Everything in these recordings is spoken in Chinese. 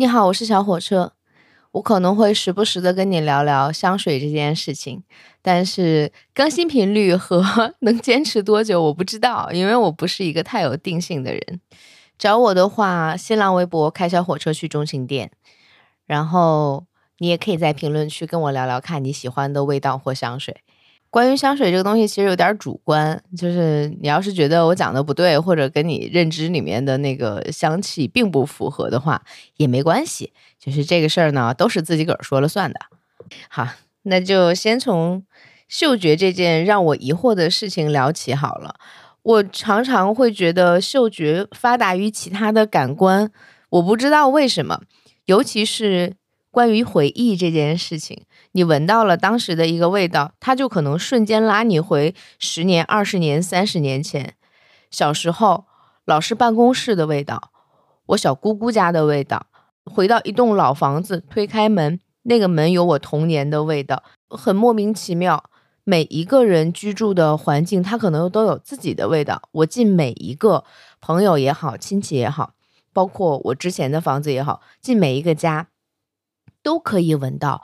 你好，我是小火车。我可能会时不时的跟你聊聊香水这件事情，但是更新频率和 能坚持多久我不知道，因为我不是一个太有定性的人。找我的话，新浪微博开小火车去中心店，然后你也可以在评论区跟我聊聊看你喜欢的味道或香水。关于香水这个东西，其实有点主观，就是你要是觉得我讲的不对，或者跟你认知里面的那个香气并不符合的话，也没关系。就是这个事儿呢，都是自己个儿说了算的。好，那就先从嗅觉这件让我疑惑的事情聊起好了。我常常会觉得嗅觉发达于其他的感官，我不知道为什么，尤其是关于回忆这件事情。你闻到了当时的一个味道，它就可能瞬间拉你回十年、二十年、三十年前。小时候老师办公室的味道，我小姑姑家的味道，回到一栋老房子，推开门，那个门有我童年的味道，很莫名其妙。每一个人居住的环境，它可能都有自己的味道。我进每一个朋友也好，亲戚也好，包括我之前的房子也好，进每一个家，都可以闻到。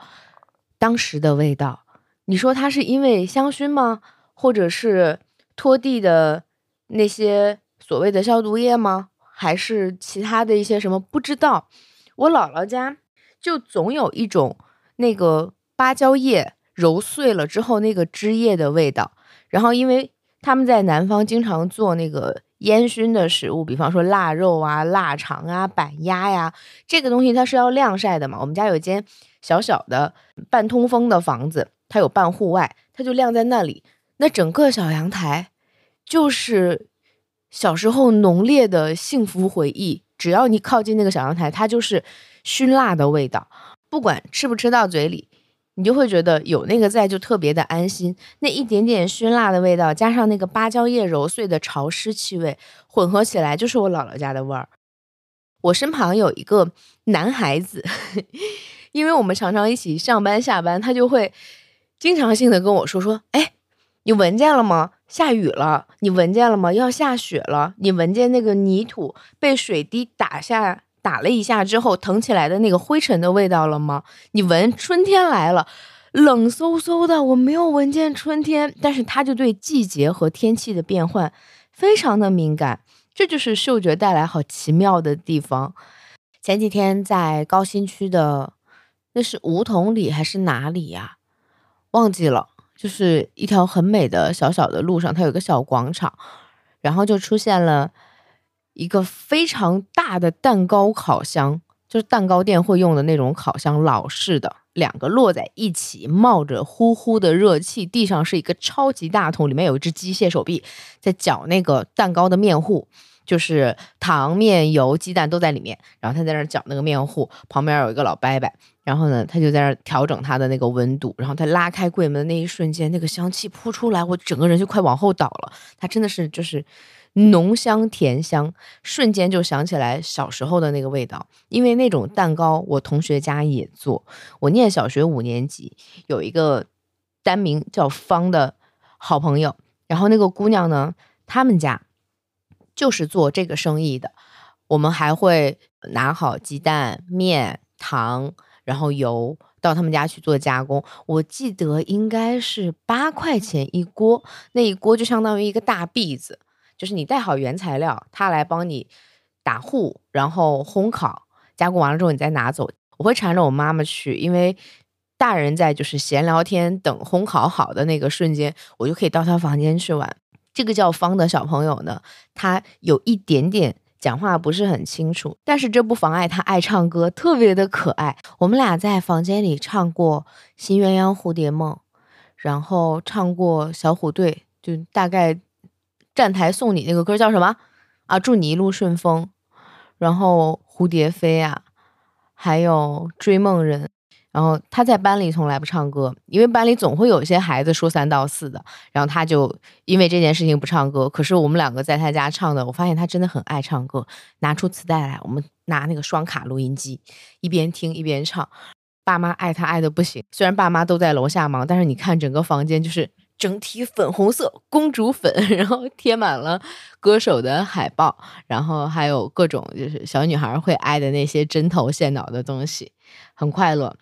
当时的味道，你说它是因为香薰吗？或者是拖地的那些所谓的消毒液吗？还是其他的一些什么？不知道。我姥姥家就总有一种那个芭蕉叶揉碎了之后那个汁液的味道。然后，因为他们在南方经常做那个烟熏的食物，比方说腊肉啊、腊肠啊、板鸭呀，这个东西它是要晾晒的嘛。我们家有间。小小的半通风的房子，它有半户外，它就晾在那里。那整个小阳台就是小时候浓烈的幸福回忆。只要你靠近那个小阳台，它就是熏腊的味道。不管吃不吃到嘴里，你就会觉得有那个在就特别的安心。那一点点熏腊的味道，加上那个芭蕉叶揉碎的潮湿气味，混合起来就是我姥姥家的味儿。我身旁有一个男孩子。因为我们常常一起上班下班，他就会经常性的跟我说说，哎，你闻见了吗？下雨了，你闻见了吗？要下雪了，你闻见那个泥土被水滴打下打了一下之后腾起来的那个灰尘的味道了吗？你闻春天来了，冷飕飕的，我没有闻见春天，但是他就对季节和天气的变换非常的敏感，这就是嗅觉带来好奇妙的地方。前几天在高新区的。那是梧桐里还是哪里呀？忘记了，就是一条很美的小小的路上，它有个小广场，然后就出现了一个非常大的蛋糕烤箱，就是蛋糕店会用的那种烤箱，老式的，两个摞在一起，冒着呼呼的热气，地上是一个超级大桶，里面有一只机械手臂在搅那个蛋糕的面糊。就是糖、面、油、鸡蛋都在里面，然后他在那儿搅那个面糊，旁边有一个老伯伯，然后呢，他就在那调整他的那个温度，然后他拉开柜门的那一瞬间，那个香气扑出来，我整个人就快往后倒了。他真的是就是浓香甜香，瞬间就想起来小时候的那个味道。因为那种蛋糕，我同学家也做。我念小学五年级，有一个单名叫方的好朋友，然后那个姑娘呢，他们家。就是做这个生意的，我们还会拿好鸡蛋、面、糖，然后油到他们家去做加工。我记得应该是八块钱一锅，那一锅就相当于一个大篦子，就是你带好原材料，他来帮你打糊，然后烘烤，加工完了之后你再拿走。我会缠着我妈妈去，因为大人在就是闲聊天等烘烤好的那个瞬间，我就可以到他房间去玩。这个叫方的小朋友呢，他有一点点讲话不是很清楚，但是这不妨碍他爱唱歌，特别的可爱。我们俩在房间里唱过《新鸳鸯蝴蝶梦》，然后唱过《小虎队》，就大概站台送你那个歌叫什么啊？祝你一路顺风，然后蝴蝶飞啊，还有追梦人。然后他在班里从来不唱歌，因为班里总会有一些孩子说三道四的。然后他就因为这件事情不唱歌。可是我们两个在他家唱的，我发现他真的很爱唱歌。拿出磁带来，我们拿那个双卡录音机，一边听一边唱。爸妈爱他爱的不行，虽然爸妈都在楼下忙，但是你看整个房间就是整体粉红色公主粉，然后贴满了歌手的海报，然后还有各种就是小女孩会爱的那些针头线脑的东西，很快乐。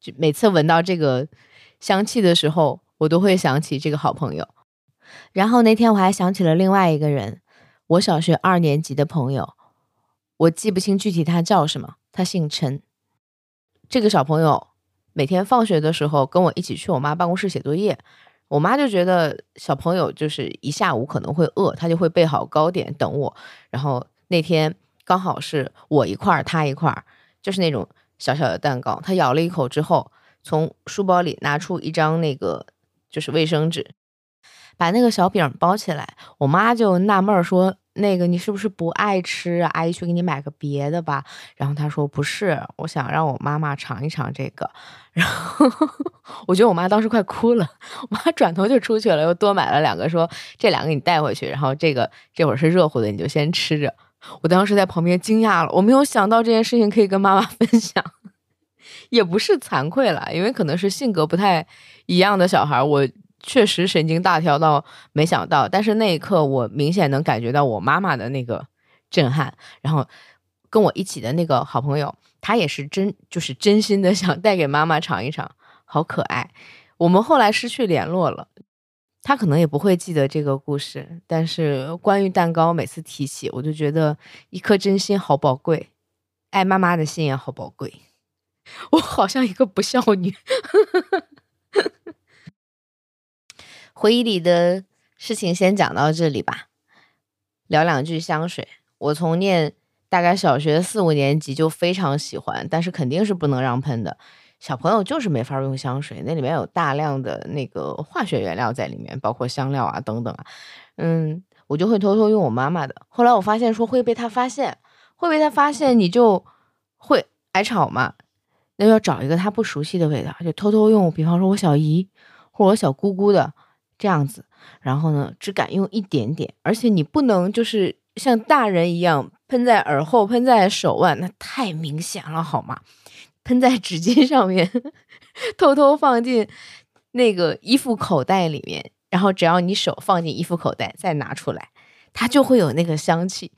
就每次闻到这个香气的时候，我都会想起这个好朋友。然后那天我还想起了另外一个人，我小学二年级的朋友，我记不清具体他叫什么，他姓陈。这个小朋友每天放学的时候跟我一起去我妈办公室写作业。我妈就觉得小朋友就是一下午可能会饿，她就会备好糕点等我。然后那天刚好是我一块儿，他一块儿，就是那种小小的蛋糕。他咬了一口之后，从书包里拿出一张那个就是卫生纸，把那个小饼包起来。我妈就纳闷说。那个你是不是不爱吃？阿姨去给你买个别的吧。然后她说不是，我想让我妈妈尝一尝这个。然后 我觉得我妈当时快哭了，我妈转头就出去了，又多买了两个，说这两个你带回去。然后这个这会儿是热乎的，你就先吃着。我当时在旁边惊讶了，我没有想到这件事情可以跟妈妈 分享，也不是惭愧了，因为可能是性格不太一样的小孩，我。确实神经大条到没想到，但是那一刻我明显能感觉到我妈妈的那个震撼。然后跟我一起的那个好朋友，他也是真就是真心的想带给妈妈尝一尝，好可爱。我们后来失去联络了，他可能也不会记得这个故事。但是关于蛋糕，每次提起我就觉得一颗真心好宝贵，爱妈妈的心也好宝贵。我好像一个不孝女。回忆里的事情先讲到这里吧，聊两句香水。我从念大概小学四五年级就非常喜欢，但是肯定是不能让喷的。小朋友就是没法用香水，那里面有大量的那个化学原料在里面，包括香料啊等等啊。嗯，我就会偷偷用我妈妈的。后来我发现说会被他发现，会被他发现，你就会挨吵嘛。那要找一个他不熟悉的味道，就偷偷用，比方说我小姨或者我小姑姑的。这样子，然后呢，只敢用一点点，而且你不能就是像大人一样喷在耳后、喷在手腕，那太明显了，好吗？喷在纸巾上面，偷偷放进那个衣服口袋里面，然后只要你手放进衣服口袋再拿出来，它就会有那个香气。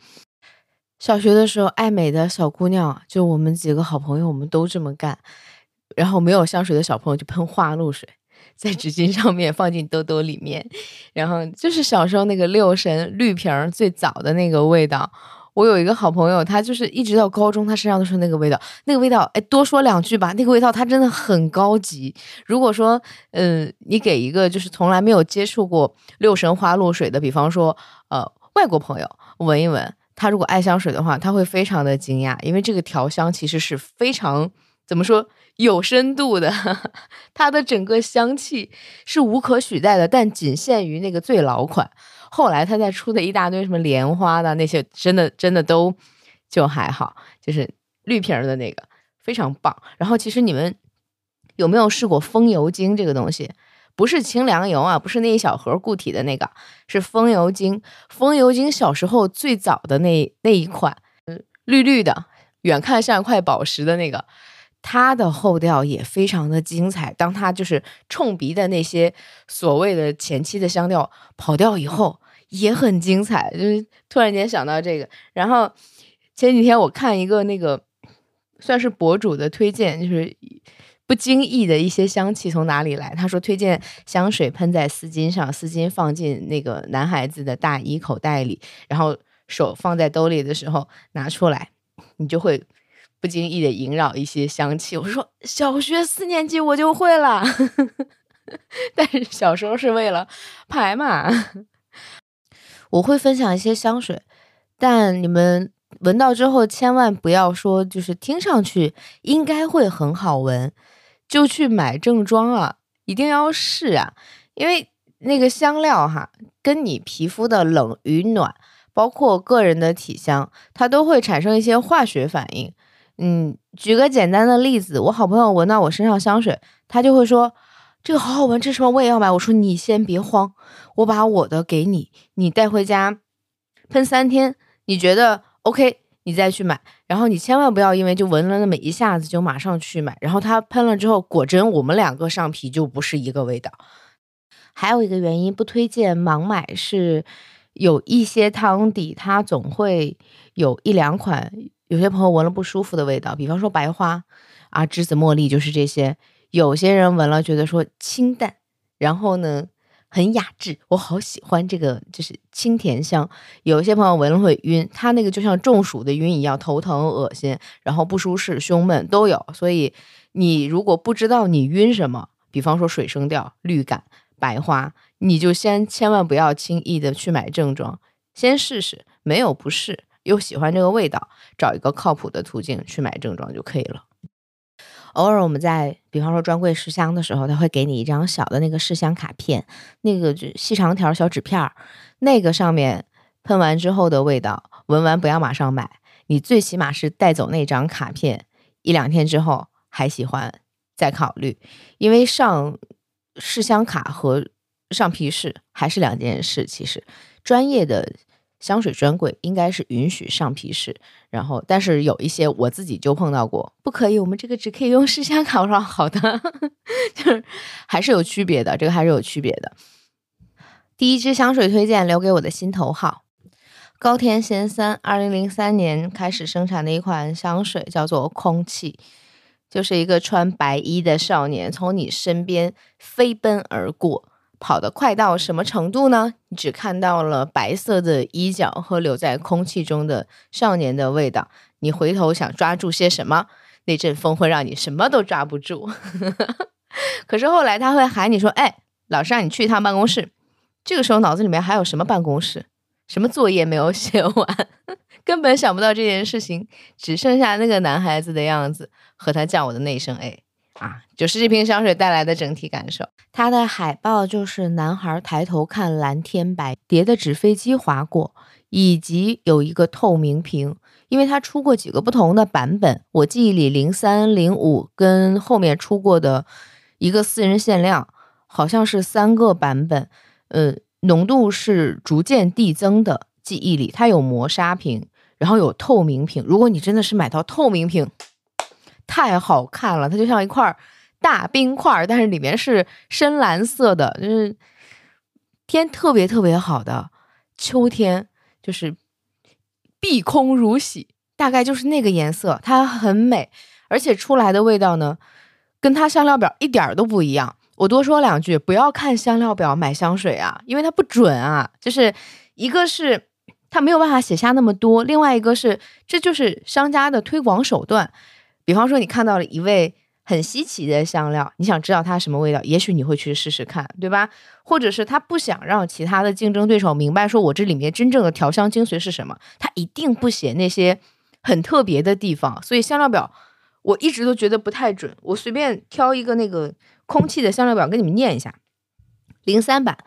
小学的时候，爱美的小姑娘，就我们几个好朋友，我们都这么干。然后没有香水的小朋友就喷花露水。在纸巾上面放进兜兜里面，然后就是小时候那个六神绿瓶最早的那个味道。我有一个好朋友，他就是一直到高中，他身上都是那个味道。那个味道，哎，多说两句吧，那个味道它真的很高级。如果说，嗯，你给一个就是从来没有接触过六神花露水的，比方说，呃，外国朋友闻一闻，他如果爱香水的话，他会非常的惊讶，因为这个调香其实是非常怎么说？有深度的，它的整个香气是无可取代的，但仅限于那个最老款。后来他再出的一大堆什么莲花的那些，真的真的都就还好，就是绿瓶的那个非常棒。然后其实你们有没有试过风油精这个东西？不是清凉油啊，不是那一小盒固体的那个，是风油精。风油精小时候最早的那那一款，嗯，绿绿的，远看像一块宝石的那个。它的后调也非常的精彩。当它就是冲鼻的那些所谓的前期的香调跑掉以后，也很精彩。就是突然间想到这个，然后前几天我看一个那个算是博主的推荐，就是不经意的一些香气从哪里来。他说推荐香水喷在丝巾上，丝巾放进那个男孩子的大衣口袋里，然后手放在兜里的时候拿出来，你就会。不经意的萦绕一些香气，我说小学四年级我就会了，但是小时候是为了排嘛。我会分享一些香水，但你们闻到之后千万不要说，就是听上去应该会很好闻，就去买正装啊，一定要试啊，因为那个香料哈，跟你皮肤的冷与暖，包括个人的体香，它都会产生一些化学反应。嗯，举个简单的例子，我好朋友闻到我身上香水，他就会说这个好好闻，这什么我也要买。我说你先别慌，我把我的给你，你带回家喷三天，你觉得 OK，你再去买。然后你千万不要因为就闻了那么一下子就马上去买，然后他喷了之后，果真我们两个上皮就不是一个味道。还有一个原因不推荐盲买是，有一些汤底它总会有一两款，有些朋友闻了不舒服的味道，比方说白花啊、栀子、茉莉，就是这些。有些人闻了觉得说清淡，然后呢很雅致，我好喜欢这个就是清甜香。有些朋友闻了会晕，他那个就像中暑的晕一样，头疼、恶心，然后不舒适、胸闷都有。所以你如果不知道你晕什么，比方说水生调、绿感、白花，你就先千万不要轻易的去买正装，先试试，没有不试，又喜欢这个味道，找一个靠谱的途径去买正装就可以了。偶尔我们在，比方说专柜试香的时候，他会给你一张小的那个试香卡片，那个就细长条小纸片，那个上面喷完之后的味道，闻完不要马上买，你最起码是带走那张卡片，一两天之后还喜欢再考虑，因为上试香卡和上皮试还是两件事，其实专业的。香水专柜应该是允许上皮试，然后但是有一些我自己就碰到过，不可以，我们这个只可以用试香卡。我说好的，就是还是有区别的，这个还是有区别的。第一支香水推荐留给我的心头好，高田贤三，二零零三年开始生产的一款香水，叫做空气，就是一个穿白衣的少年从你身边飞奔而过。跑得快到什么程度呢？你只看到了白色的衣角和留在空气中的少年的味道。你回头想抓住些什么，那阵风会让你什么都抓不住。可是后来他会喊你说：“哎，老师让你去一趟办公室。”这个时候脑子里面还有什么办公室？什么作业没有写完？根本想不到这件事情，只剩下那个男孩子的样子和他叫我的那声“哎”。啊，就是这瓶香水带来的整体感受。它的海报就是男孩抬头看蓝天白，叠的纸飞机划过，以及有一个透明瓶。因为它出过几个不同的版本，我记忆里零三、零五跟后面出过的一个私人限量，好像是三个版本。呃，浓度是逐渐递增的。记忆里它有磨砂瓶，然后有透明瓶。如果你真的是买到透明瓶。太好看了，它就像一块大冰块，但是里面是深蓝色的，就是天特别特别好的秋天，就是碧空如洗，大概就是那个颜色，它很美，而且出来的味道呢，跟它香料表一点都不一样。我多说两句，不要看香料表买香水啊，因为它不准啊，就是一个是它没有办法写下那么多，另外一个是这就是商家的推广手段。比方说，你看到了一味很稀奇的香料，你想知道它什么味道，也许你会去试试看，对吧？或者是他不想让其他的竞争对手明白，说我这里面真正的调香精髓是什么，他一定不写那些很特别的地方。所以香料表我一直都觉得不太准。我随便挑一个那个空气的香料表跟你们念一下，零三版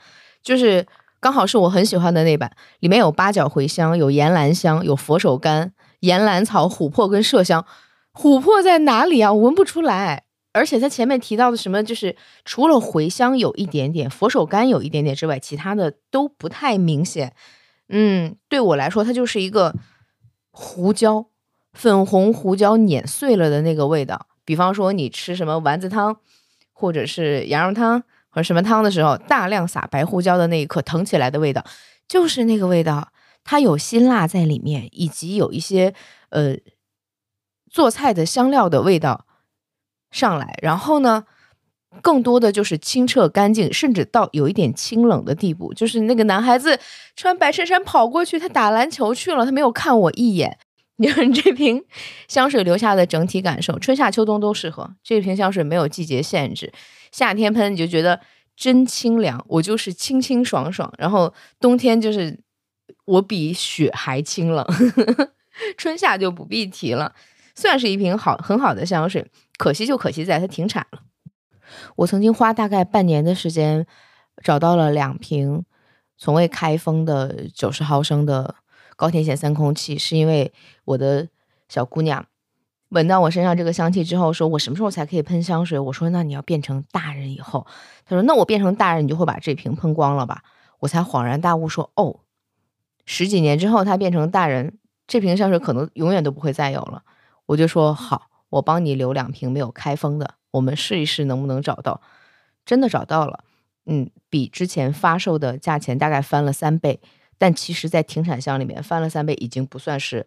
就是刚好是我很喜欢的那版，里面有八角茴香，有岩兰香，有佛手柑、岩兰草、琥珀跟麝香。琥珀在哪里啊？我闻不出来。而且他前面提到的什么，就是除了茴香有一点点，佛手柑有一点点之外，其他的都不太明显。嗯，对我来说，它就是一个胡椒，粉红胡椒碾碎了的那个味道。比方说，你吃什么丸子汤，或者是羊肉汤，或者什么汤的时候，大量撒白胡椒的那一刻腾起来的味道，就是那个味道。它有辛辣在里面，以及有一些呃。做菜的香料的味道上来，然后呢，更多的就是清澈干净，甚至到有一点清冷的地步。就是那个男孩子穿白衬衫跑过去，他打篮球去了，他没有看我一眼。你看这瓶香水留下的整体感受，春夏秋冬都适合。这瓶香水没有季节限制，夏天喷你就觉得真清凉，我就是清清爽爽。然后冬天就是我比雪还清冷，春夏就不必提了。算是一瓶好很好的香水，可惜就可惜在它停产了。我曾经花大概半年的时间找到了两瓶从未开封的九十毫升的高田贤三空气，是因为我的小姑娘闻到我身上这个香气之后，说我什么时候才可以喷香水？我说那你要变成大人以后。她说那我变成大人，你就会把这瓶喷光了吧？我才恍然大悟说哦，十几年之后他变成大人，这瓶香水可能永远都不会再有了。我就说好，我帮你留两瓶没有开封的，我们试一试能不能找到。真的找到了，嗯，比之前发售的价钱大概翻了三倍。但其实，在停产箱里面翻了三倍，已经不算是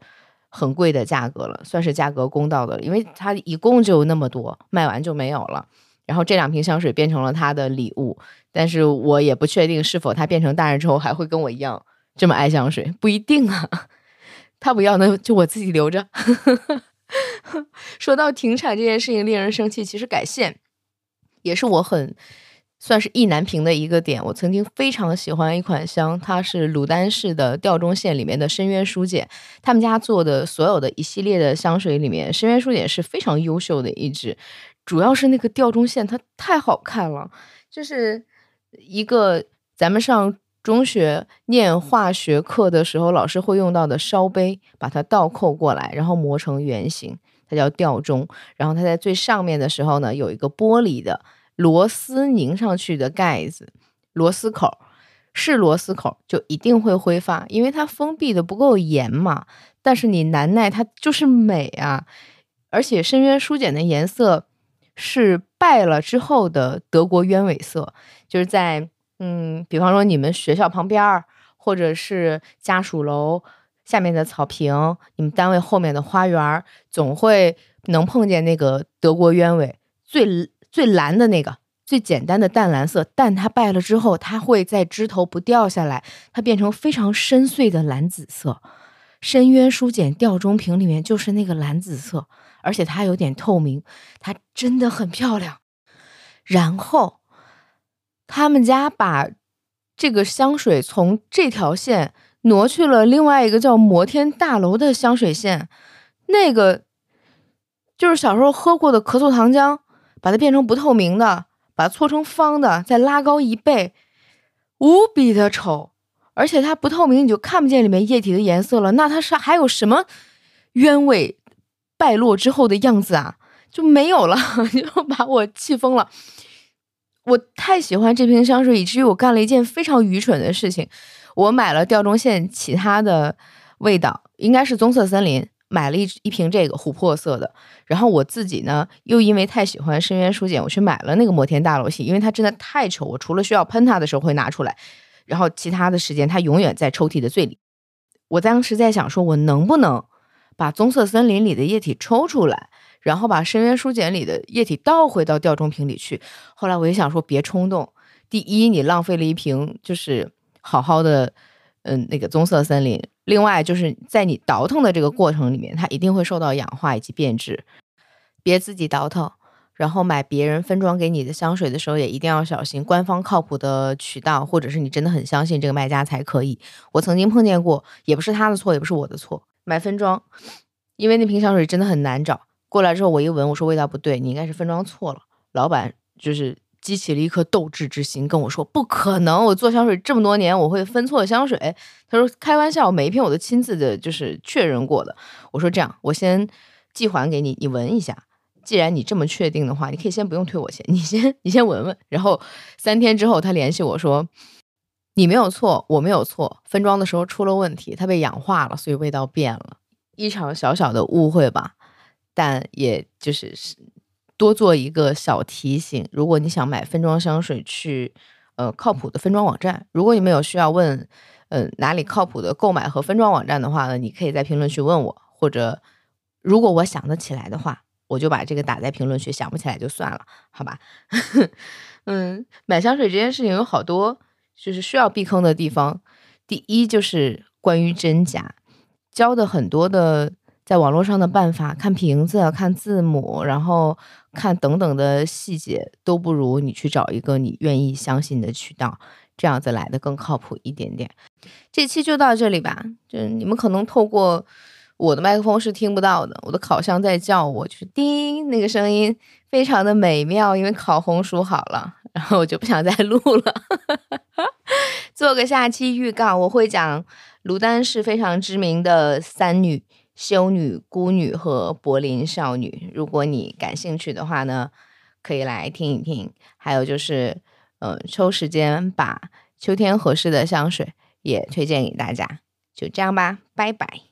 很贵的价格了，算是价格公道的，因为它一共就那么多，卖完就没有了。然后这两瓶香水变成了他的礼物，但是我也不确定是否他变成大人之后还会跟我一样这么爱香水，不一定啊。他不要，那就我自己留着。说到停产这件事情令人生气，其实改线也是我很。算是意难平的一个点。我曾经非常喜欢一款香，它是鲁丹氏的吊钟线里面的深渊书简。他们家做的所有的一系列的香水里面，深渊书简是非常优秀的一支。主要是那个吊钟线，它太好看了，就是一个咱们上中学念化学课的时候老师会用到的烧杯，把它倒扣过来，然后磨成圆形，它叫吊钟。然后它在最上面的时候呢，有一个玻璃的。螺丝拧上去的盖子，螺丝口是螺丝口，就一定会挥发，因为它封闭的不够严嘛。但是你难耐，它就是美啊！而且深渊书简的颜色是败了之后的德国鸢尾色，就是在嗯，比方说你们学校旁边，或者是家属楼下面的草坪，你们单位后面的花园，总会能碰见那个德国鸢尾最。最蓝的那个，最简单的淡蓝色，但它败了之后，它会在枝头不掉下来，它变成非常深邃的蓝紫色。深渊书简吊钟瓶里面就是那个蓝紫色，而且它有点透明，它真的很漂亮。然后他们家把这个香水从这条线挪去了另外一个叫摩天大楼的香水线，那个就是小时候喝过的咳嗽糖浆。把它变成不透明的，把它搓成方的，再拉高一倍，无比的丑。而且它不透明，你就看不见里面液体的颜色了。那它是还有什么鸢尾败落之后的样子啊？就没有了，就把我气疯了。我太喜欢这瓶香水，以至于我干了一件非常愚蠢的事情。我买了吊中线其他的味道，应该是棕色森林。买了一一瓶这个琥珀色的，然后我自己呢又因为太喜欢深渊书简，我去买了那个摩天大楼系，因为它真的太丑，我除了需要喷它的时候会拿出来，然后其他的时间它永远在抽屉的最里。我当时在想，说我能不能把棕色森林里的液体抽出来，然后把深渊书简里的液体倒回到吊钟瓶里去。后来我就想说，别冲动，第一你浪费了一瓶就是好好的，嗯，那个棕色森林。另外，就是在你倒腾的这个过程里面，它一定会受到氧化以及变质。别自己倒腾，然后买别人分装给你的香水的时候，也一定要小心。官方靠谱的渠道，或者是你真的很相信这个卖家才可以。我曾经碰见过，也不是他的错，也不是我的错。买分装，因为那瓶香水真的很难找。过来之后，我一闻，我说味道不对，你应该是分装错了。老板就是。激起了一颗斗志之心，跟我说：“不可能，我做香水这么多年，我会分错香水。”他说：“开玩笑，每一瓶我都亲自的，就是确认过的。”我说：“这样，我先寄还给你，你闻一下。既然你这么确定的话，你可以先不用退我钱，你先你先闻闻。然后三天之后，他联系我说：‘你没有错，我没有错，分装的时候出了问题，它被氧化了，所以味道变了。’一场小小的误会吧，但也就是是。”多做一个小提醒，如果你想买分装香水，去呃靠谱的分装网站。如果你们有需要问，嗯哪里靠谱的购买和分装网站的话呢，你可以在评论区问我，或者如果我想得起来的话，我就把这个打在评论区，想不起来就算了，好吧？嗯，买香水这件事情有好多就是需要避坑的地方。第一就是关于真假，教的很多的。在网络上的办法，看瓶子、看字母，然后看等等的细节，都不如你去找一个你愿意相信的渠道，这样子来的更靠谱一点点。这期就到这里吧，就你们可能透过我的麦克风是听不到的，我的烤箱在叫我，就是叮那个声音非常的美妙，因为烤红薯好了，然后我就不想再录了。做个下期预告，我会讲卢丹是非常知名的三女。修女、孤女和柏林少女，如果你感兴趣的话呢，可以来听一听。还有就是，呃，抽时间把秋天合适的香水也推荐给大家。就这样吧，拜拜。